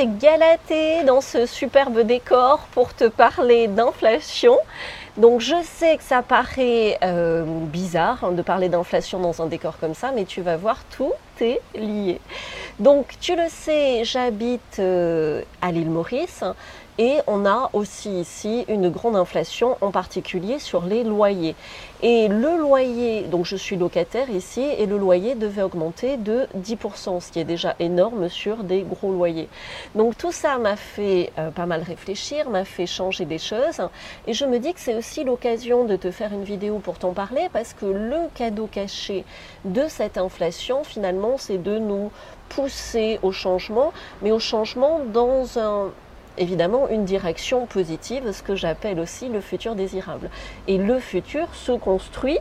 c'est Galatée dans ce superbe décor pour te parler d'inflation. Donc je sais que ça paraît euh, bizarre hein, de parler d'inflation dans un décor comme ça, mais tu vas voir, tout est lié. Donc tu le sais, j'habite euh, à l'île Maurice et on a aussi ici une grande inflation, en particulier sur les loyers. Et le loyer, donc je suis locataire ici, et le loyer devait augmenter de 10%, ce qui est déjà énorme sur des gros loyers. Donc tout ça m'a fait euh, pas mal réfléchir, m'a fait changer des choses. Et je me dis que c'est aussi l'occasion de te faire une vidéo pour t'en parler, parce que le cadeau caché de cette inflation, finalement, c'est de nous pousser au changement, mais au changement dans un évidemment une direction positive, ce que j'appelle aussi le futur désirable. Et le futur se construit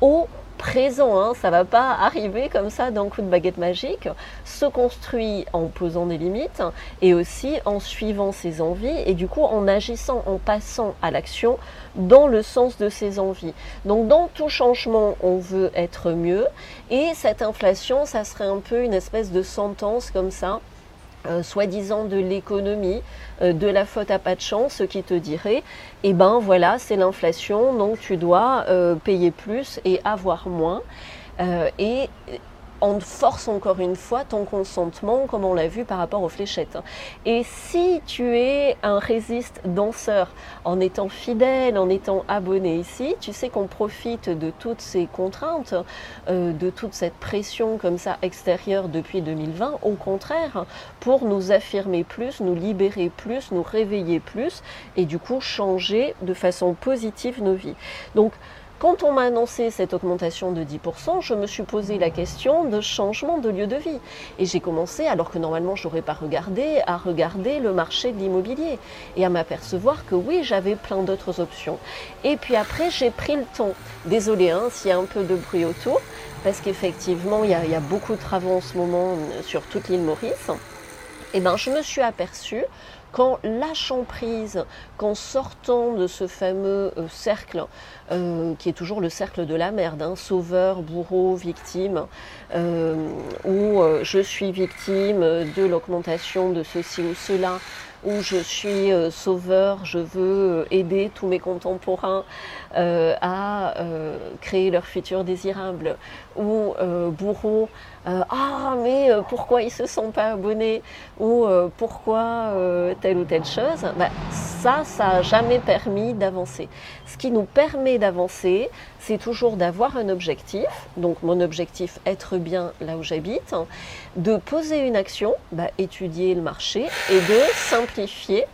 au présent, hein, ça va pas arriver comme ça d'un coup de baguette magique, se construit en posant des limites et aussi en suivant ses envies et du coup en agissant, en passant à l'action dans le sens de ses envies. Donc dans tout changement, on veut être mieux et cette inflation, ça serait un peu une espèce de sentence comme ça euh, soi-disant de l'économie, euh, de la faute à pas de chance, ce qui te dirait, eh ben voilà, c'est l'inflation, donc tu dois euh, payer plus et avoir moins. On force encore une fois ton consentement, comme on l'a vu par rapport aux fléchettes. Et si tu es un résiste danseur, en étant fidèle, en étant abonné ici, tu sais qu'on profite de toutes ces contraintes, euh, de toute cette pression comme ça extérieure depuis 2020, au contraire, pour nous affirmer plus, nous libérer plus, nous réveiller plus, et du coup changer de façon positive nos vies. Donc, quand on m'a annoncé cette augmentation de 10%, je me suis posé la question de changement de lieu de vie. Et j'ai commencé, alors que normalement je n'aurais pas regardé, à regarder le marché de l'immobilier et à m'apercevoir que oui, j'avais plein d'autres options. Et puis après, j'ai pris le temps. Désolé hein, s'il y a un peu de bruit autour, parce qu'effectivement, il, y, a beaucoup de travaux en ce moment sur toute l'île Maurice. Et eh ben, je me suis aperçue qu'en lâchant prise, qu'en sortant de ce fameux euh, cercle, euh, qui est toujours le cercle de la merde, hein, sauveur, bourreau, victime, euh, où je suis victime de l'augmentation de ceci ou cela, où je suis sauveur, je veux aider tous mes contemporains à créer leur futur désirable, ou bourreau, ah mais pourquoi ils se sont pas abonnés, ou pourquoi telle ou telle chose, bah, ça, ça n'a jamais permis d'avancer. Ce qui nous permet d'avancer, c'est toujours d'avoir un objectif, donc mon objectif, être bien là où j'habite, de poser une action, bah, étudier le marché, et de simplifier.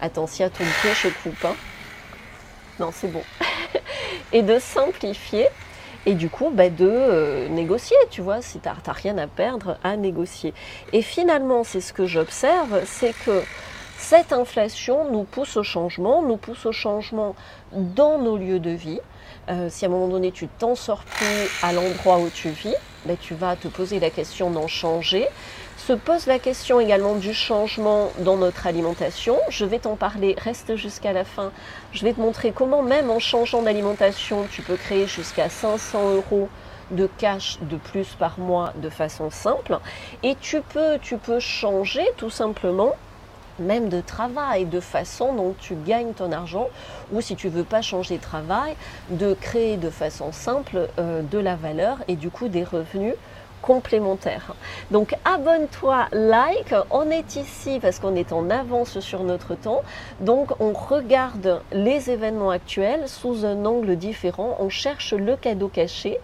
Attends, si à ton pied, je coupe. Hein. Non, c'est bon. et de simplifier et du coup bah, de euh, négocier, tu vois, si tu n'as rien à perdre, à négocier. Et finalement, c'est ce que j'observe, c'est que cette inflation nous pousse au changement, nous pousse au changement dans nos lieux de vie. Euh, si à un moment donné tu t'en sors plus à l'endroit où tu vis, ben, tu vas te poser la question d'en changer. Se pose la question également du changement dans notre alimentation. Je vais t'en parler, reste jusqu'à la fin. Je vais te montrer comment même en changeant d'alimentation, tu peux créer jusqu'à 500 euros de cash de plus par mois de façon simple. Et tu peux, changer tout simplement même de travail, de façon dont tu gagnes ton argent, ou si tu veux pas changer de travail, de créer de façon simple euh, de la valeur et du coup des revenus complémentaires. Donc abonne-toi, like, on est ici parce qu'on est en avance sur notre temps, donc on regarde les événements actuels sous un angle différent, on cherche le cadeau caché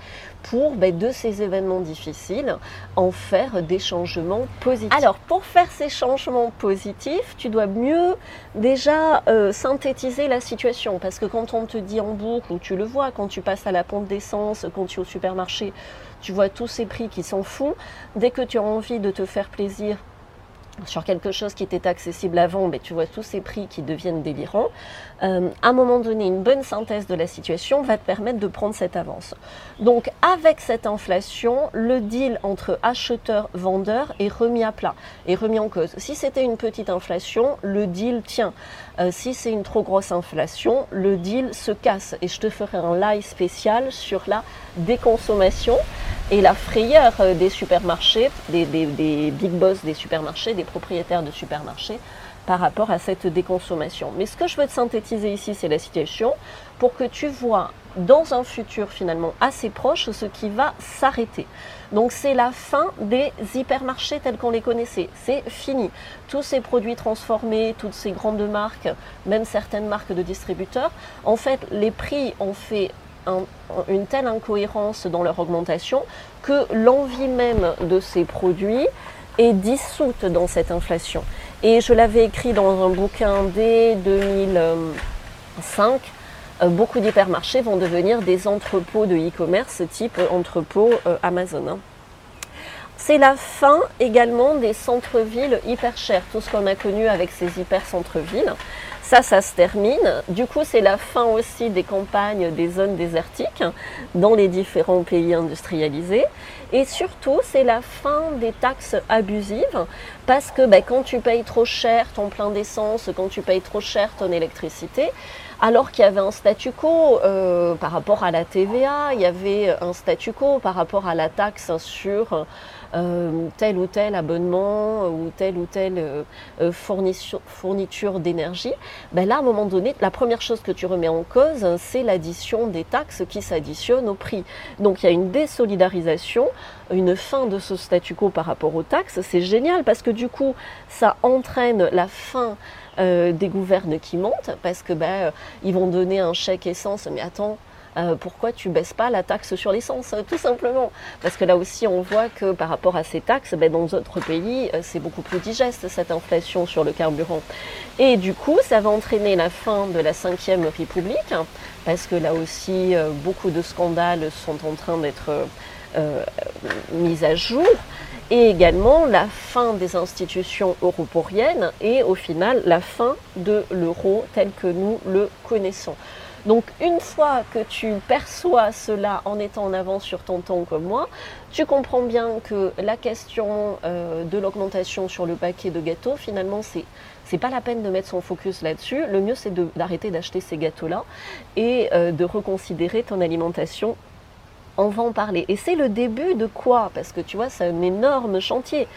pour ben, de ces événements difficiles en faire des changements positifs. Alors pour faire ces changements positifs, tu dois mieux déjà euh, synthétiser la situation parce que quand on te dit en boucle ou tu le vois quand tu passes à la pompe d'essence, quand tu es au supermarché, tu vois tous ces prix qui s'en foutent. Dès que tu as envie de te faire plaisir, sur quelque chose qui était accessible avant, mais tu vois tous ces prix qui deviennent délirants, euh, à un moment donné, une bonne synthèse de la situation va te permettre de prendre cette avance. Donc avec cette inflation, le deal entre acheteur-vendeur est remis à plat, est remis en cause. Si c'était une petite inflation, le deal tient. Euh, si c'est une trop grosse inflation, le deal se casse. Et je te ferai un live spécial sur la déconsommation et la frayeur des supermarchés, des, des big boss des supermarchés, des propriétaires de supermarchés par rapport à cette déconsommation. Mais ce que je veux te synthétiser ici, c'est la situation pour que tu vois dans un futur finalement assez proche ce qui va s'arrêter. Donc c'est la fin des hypermarchés tels qu'on les connaissait. C'est fini. Tous ces produits transformés, toutes ces grandes marques, même certaines marques de distributeurs, en fait les prix ont fait une telle incohérence dans leur augmentation que l'envie même de ces produits est dissoute dans cette inflation. Et je l'avais écrit dans un bouquin dès 2005. Euh, beaucoup d'hypermarchés vont devenir des entrepôts de e-commerce type entrepôt euh, Amazon. Hein. C'est la fin également des centres-villes hyper chers, tout ce qu'on a connu avec ces hyper centres-villes. Ça, ça se termine. Du coup, c'est la fin aussi des campagnes des zones désertiques dans les différents pays industrialisés. Et surtout, c'est la fin des taxes abusives parce que ben, quand tu payes trop cher ton plein d'essence, quand tu payes trop cher ton électricité, alors qu'il y avait un statu quo euh, par rapport à la TVA, il y avait un statu quo par rapport à la taxe sur euh, tel ou tel abonnement ou telle ou telle euh, fourniture, d'énergie, ben là, à un moment donné, la première chose que tu remets en cause, c'est l'addition des taxes qui s'additionnent au prix. Donc il y a une désolidarisation, une fin de ce statu quo par rapport aux taxes. C'est génial parce que du coup, ça entraîne la fin euh, des gouvernes qui montent parce que ben, euh, ils vont donner un chèque essence. Mais attends, euh, pourquoi tu baisses pas la taxe sur l'essence Tout simplement? Parce que là aussi, on voit que par rapport à ces taxes, ben, dans d'autres pays, c'est beaucoup plus digeste cette inflation sur le carburant. Et du coup, ça va entraîner la fin de la Ve République, parce que là aussi, beaucoup de scandales sont en train d'être mis à jour et également la fin des institutions européennes et au final la fin de l'euro tel que nous le connaissons. Donc une fois que tu perçois cela en étant en avance sur ton temps comme moi, tu comprends bien que la question euh, de l'augmentation sur le paquet de gâteaux, finalement, c'est pas la peine de mettre son focus là-dessus. Le mieux, c'est d'arrêter d'acheter ces gâteaux-là et euh, de reconsidérer ton alimentation on va en parler. Et c'est le début de quoi? Parce que tu vois, c'est un énorme chantier.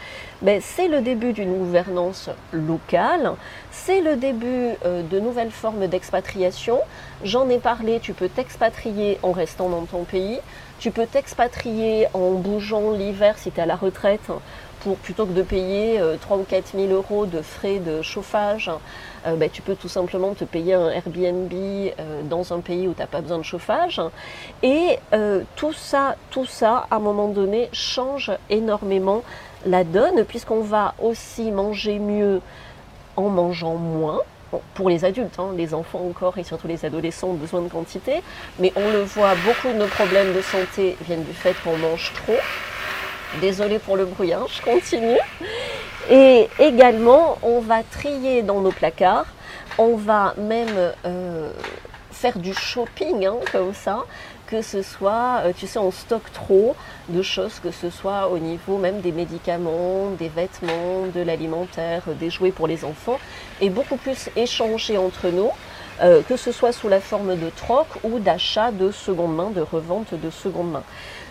Mais c'est le début d'une gouvernance locale, c'est le début euh, de nouvelles formes d'expatriation. J'en ai parlé, tu peux t'expatrier en restant dans ton pays, tu peux t'expatrier en bougeant l'hiver si tu es à la retraite pour plutôt que de payer 3 euh, ou 4 000 euros de frais de chauffage, euh, bah, tu peux tout simplement te payer un Airbnb euh, dans un pays où tu n'as pas besoin de chauffage. Et tout ça, tout ça, à un moment donné, change énormément la donne, puisqu'on va aussi manger mieux en mangeant moins. pour les adultes, hein, les enfants encore et surtout les adolescents ont besoin de quantité, mais on le voit, beaucoup de nos problèmes de santé viennent du fait qu'on mange trop. Désolée pour le brouillard, je continue. Et également, on va trier dans nos placards. On va même euh, faire du shopping hein, comme ça, que ce soit, euh, tu sais, on stocke trop de choses, que ce soit au niveau même des médicaments, des vêtements, de l'alimentaire, des jouets pour les enfants, et beaucoup plus échanger entre nous. Euh, que ce soit sous la forme de troc ou d'achat de seconde main, de revente de seconde main.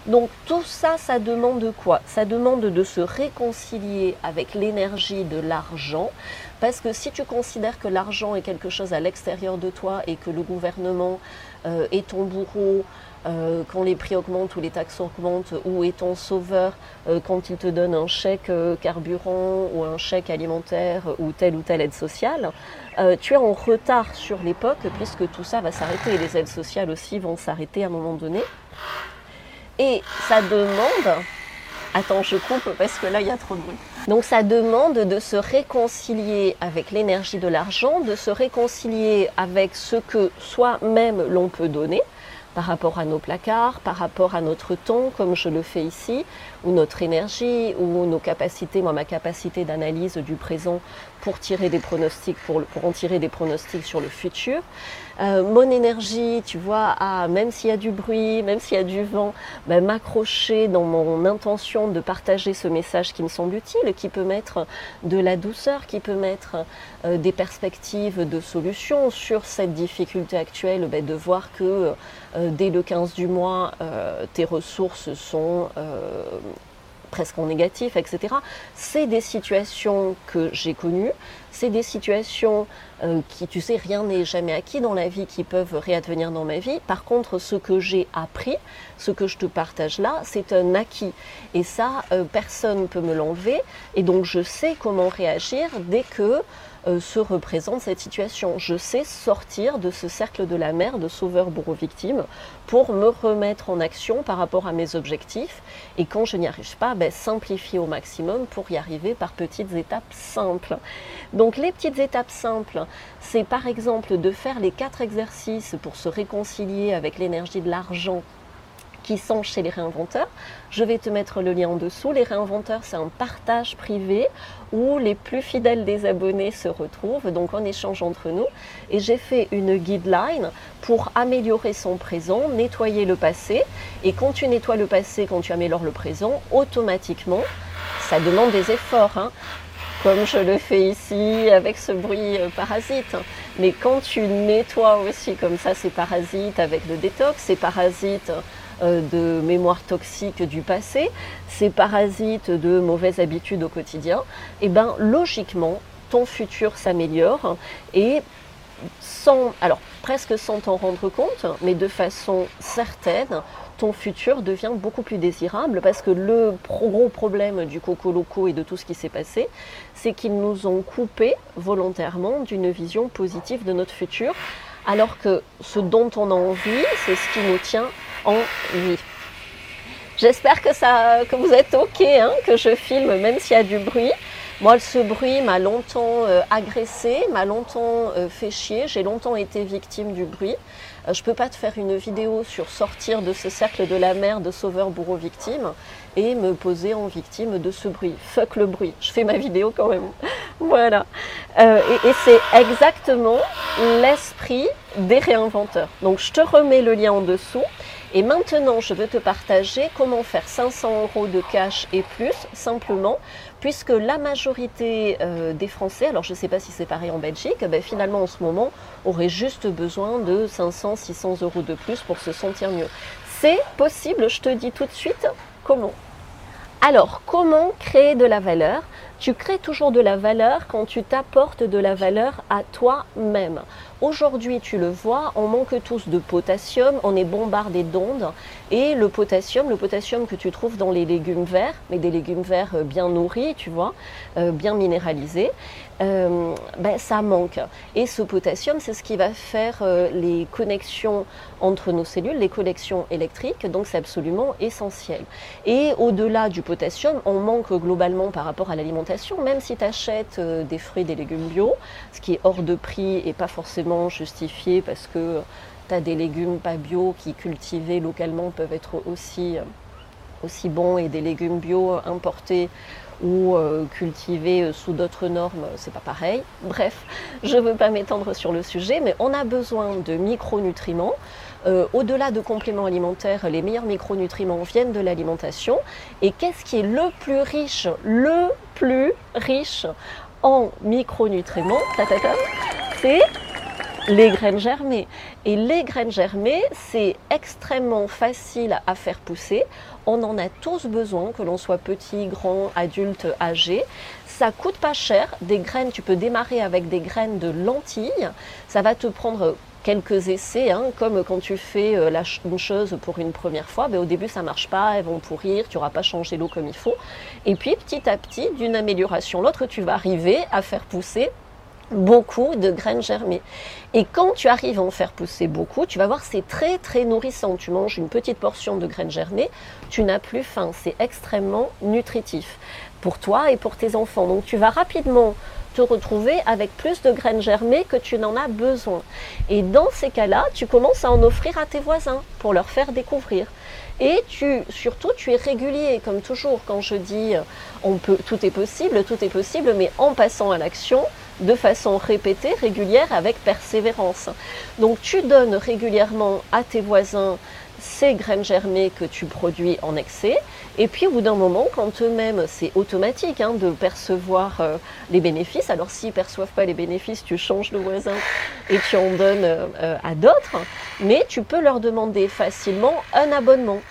Donc tout ça, ça demande quoi? Ça demande de se réconcilier avec l'énergie de l'argent, parce que si tu considères que l'argent est quelque chose à l'extérieur de toi et que le gouvernement euh, est ton bourreau, euh, quand les prix augmentent ou les taxes augmentent, ou est ton sauveur euh, quand il te donne un chèque carburant ou un chèque alimentaire ou telle ou telle aide sociale, tu es en retard sur l'époque puisque tout ça va s'arrêter et les aides sociales aussi vont s'arrêter à un moment donné. Et ça demande, attends je coupe parce que là il y a trop de bruit. Donc ça demande de se réconcilier avec l'énergie de l'argent, de se réconcilier avec ce que soi-même l'on peut donner par rapport à nos placards, par rapport à notre temps, comme je le fais ici, ou notre énergie, ou nos capacités, moi ma capacité d'analyse du présent pour tirer des pronostics, pour, en tirer des pronostics sur le futur. euh, mon énergie, tu vois, à même s'il y a du bruit, même s'il y a du vent, ben, m'accrocher dans mon intention de partager ce message qui me semble utile, qui peut mettre de la douceur, qui peut mettre euh, des perspectives de solutions sur cette difficulté actuelle, ben, de voir que euh, dès le 15 du mois, tes ressources sont presque en négatif, etc. C'est des situations que j'ai connues, c'est des situations euh, qui, tu sais, rien n'est jamais acquis dans la vie, qui peuvent réadvenir dans ma vie. Par contre, ce que j'ai appris, ce que je te partage là, c'est un acquis. Et ça, euh, personne ne peut me l'enlever. Et donc, je sais comment réagir dès que euh, se représente cette situation. Je sais sortir de ce cercle de la mer de sauveur bourreau victime pour me remettre en action par rapport à mes objectifs et quand je n'y arrive pas, ben, simplifier au maximum pour y arriver par petites étapes simples. Donc les petites étapes simples, c'est par exemple de faire les quatre exercices pour se réconcilier avec l'énergie de l'argent qui sont chez les réinventeurs. Je vais te mettre le lien en dessous. Les réinventeurs, c'est un partage privé où les plus fidèles des abonnés se retrouvent, donc en échange entre nous. Et j'ai fait une guideline pour améliorer son présent, nettoyer le passé. Et quand tu nettoies le passé, quand tu améliores le présent, automatiquement, ça demande des efforts. Hein comme je le fais ici avec ce bruit euh, parasite. Mais quand tu nettoies aussi comme ça ces parasites avec le détox, ces parasites euh, de mémoire toxique du passé, ces parasites de mauvaises habitudes au quotidien, et eh ben logiquement ton futur s'améliore et sans, alors presque sans t'en rendre compte, mais de façon certaine, ton futur devient beaucoup plus désirable parce que le gros problème du coco loco et de tout ce qui s'est passé, c'est qu'ils nous ont coupé volontairement d'une vision positive de notre futur, alors que ce dont on a envie, c'est ce qui nous tient en vie. J'espère que, ça, que vous êtes OK, hein, que je filme même s'il y a du bruit. Moi, ce bruit m'a longtemps euh, agressé, m'a longtemps euh, fait chier. J'ai longtemps été victime du bruit. Euh, je ne peux pas te faire une vidéo sur sortir de ce cercle de la mer de sauveur bourreau victime et me poser en victime de ce bruit. Fuck le bruit. Je fais ma vidéo quand même. voilà. et c'est exactement l'esprit des réinventeurs. Donc, je te remets le lien en dessous. Et maintenant, je veux te partager comment faire 500 euros de cash et plus, simplement, puisque la majorité euh, des Français, alors je ne sais pas si c'est pareil en Belgique, ben finalement en ce moment, auraient juste besoin de 500, 600 euros de plus pour se sentir mieux. C'est possible, je te dis tout de suite comment? Alors, comment créer de la valeur? Tu crées toujours de la valeur quand tu t'apportes de la valeur à toi-même. Aujourd'hui, tu le vois, on manque tous de potassium, on est bombardé d'ondes. Et le potassium, le potassium que tu trouves dans les légumes verts, mais des légumes verts euh, bien nourris, tu vois, euh, bien minéralisés, euh, ben, ça manque. Et ce potassium, c'est ce qui va faire les connexions entre nos cellules, les connexions électriques, donc c'est absolument essentiel. Et au-delà du potassium, on manque globalement par rapport à l'alimentation, même si tu achètes des fruits, des légumes bio, ce qui est hors de prix et pas forcément justifié parce que tu as des légumes pas bio qui cultivés localement peuvent être aussi, euh, bons et des légumes bio importés ou euh, cultivés sous d'autres normes, c'est pas pareil. Bref, je ne veux pas m'étendre sur le sujet, mais on a besoin de micronutriments. Euh, au-delà de compléments alimentaires, les meilleurs micronutriments viennent de l'alimentation. Et qu'est-ce qui est le plus riche Le plus riche en micronutriments, c'est les graines germées. Et les graines germées, c'est extrêmement facile à faire pousser. On en a tous besoin, que l'on soit petit, grand, adulte, âgé. Ça coûte pas cher. Des graines, tu peux démarrer avec des graines de lentilles. Ça va te prendre quelques essais, hein, comme quand tu fais euh, la une chose pour une première fois, ben, au début ça marche pas, elles vont pourrir, tu n'auras pas changé l'eau comme il faut. Et puis petit à petit, d'une amélioration l'autre, tu vas arriver à faire pousser beaucoup de graines germées. Et quand tu arrives à en faire pousser beaucoup, tu vas voir c'est très très nourrissant. Tu manges une petite portion de graines germées, tu n'as plus faim. C'est extrêmement nutritif pour toi et pour tes enfants. Donc tu vas rapidement te retrouver avec plus de graines germées que tu n'en as besoin. Et dans ces cas-là, tu commences à en offrir à tes voisins pour leur faire découvrir. Et tu, surtout, tu es régulier, comme toujours. Quand je dis on peut, tout est possible, tout est possible, mais en passant à l'action, de façon répétée, régulière, avec persévérance. Donc tu donnes régulièrement à tes voisins ces graines germées que tu produis en excès. Et puis au bout d'un moment, quand eux-mêmes, c'est automatique hein, de percevoir euh, les bénéfices. Alors s'ils ne perçoivent pas les bénéfices, tu changes de voisin et tu en donnes euh, à d'autres. Mais tu peux leur demander facilement un abonnement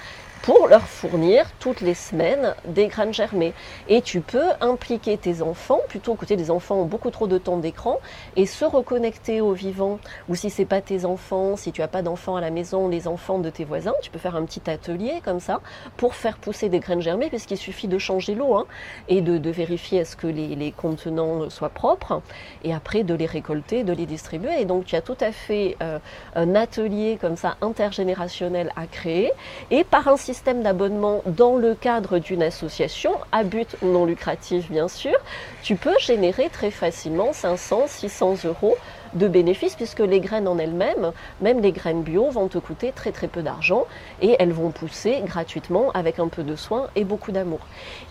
pour leur fournir toutes les semaines des graines germées. Et tu peux impliquer tes enfants, plutôt que des enfants ont beaucoup trop de temps d'écran, et se reconnecter au vivant. Ou si c'est pas tes enfants, si tu as pas d'enfants à la maison, les enfants de tes voisins, tu peux faire un petit atelier comme ça pour faire pousser des graines germées, puisqu'il suffit de changer l'eau hein, et de, vérifier est-ce que les, contenants soient propres, et après de les récolter, de les distribuer. Et donc tu as tout à fait euh, un atelier comme ça intergénérationnel à créer, et par un d'abonnement dans le cadre d'une association, à but non lucratif bien sûr, tu peux générer très facilement 500, 600 euros de bénéfices puisque les graines en elles-mêmes, même les graines bio, vont te coûter très très peu d'argent et elles vont pousser gratuitement avec un peu de soin et beaucoup d'amour.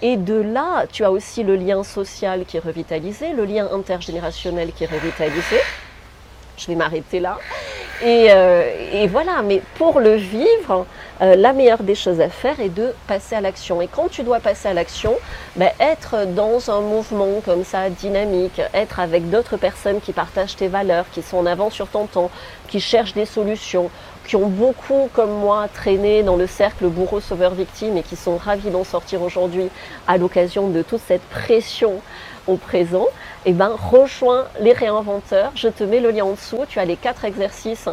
Et de là, tu as aussi le lien social qui est revitalisé, le lien intergénérationnel qui est revitalisé. Je vais m'arrêter là. Euh, et, voilà, mais pour le vivre, euh, la meilleure des choses à faire est de passer à l'action. Et quand tu dois passer à l'action, ben, être dans un mouvement comme ça, dynamique, être avec d'autres personnes qui partagent tes valeurs, qui sont en avant sur ton temps, qui cherchent des solutions, qui ont beaucoup, comme moi, traîné dans le cercle bourreau-sauveur-victime et qui sont ravis d'en sortir aujourd'hui à l'occasion de toute cette pression au présent, eh ben, rejoins les réinventeurs. Je te mets le lien en dessous. Tu as les quatre exercices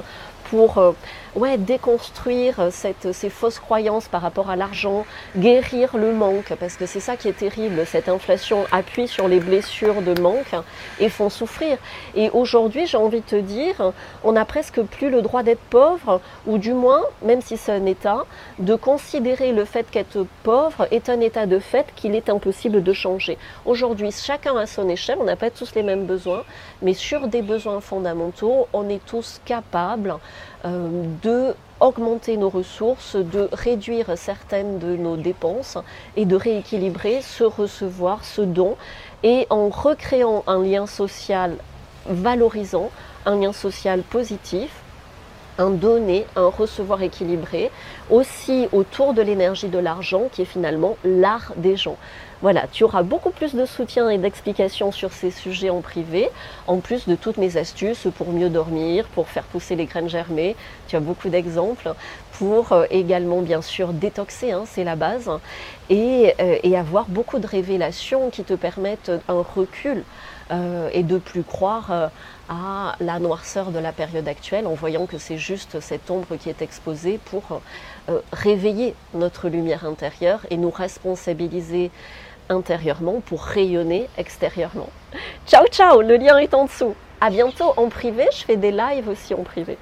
pour euh, ouais, déconstruire euh, cette, ces fausses croyances par rapport à l'argent, guérir le manque, parce que c'est ça qui est terrible, cette inflation appuie sur les blessures de manque et font souffrir. Et aujourd'hui, j'ai envie de te dire, on n'a presque plus le droit d'être pauvre, ou du moins, même si c'est un état, de considérer le fait qu'être pauvre est un état de fait qu'il est impossible de changer. Aujourd'hui, chacun à son échelle, on n'a pas tous les mêmes besoins, mais sur des besoins fondamentaux, on est tous capables euh, de augmenter nos ressources, de réduire certaines de nos dépenses et de rééquilibrer ce recevoir, ce don, et en recréant un lien social valorisant, un lien social positif, un donner, un recevoir équilibré, aussi autour de l'énergie de l'argent qui est finalement l'art des gens. Voilà, tu auras beaucoup plus de soutien et d'explications sur ces sujets en privé, en plus de toutes mes astuces pour mieux dormir, pour faire pousser les graines germées. Tu as beaucoup d'exemples pour euh, également bien sûr détoxer, hein, c'est la base, et, euh, et, avoir beaucoup de révélations qui te permettent un recul euh, et de plus croire à la noirceur de la période actuelle en voyant que c'est juste cette ombre qui est exposée pour réveiller notre lumière intérieure et nous responsabiliser intérieurement pour rayonner extérieurement. Ciao ciao, le lien est en dessous. À bientôt en privé, je fais des lives aussi en privé.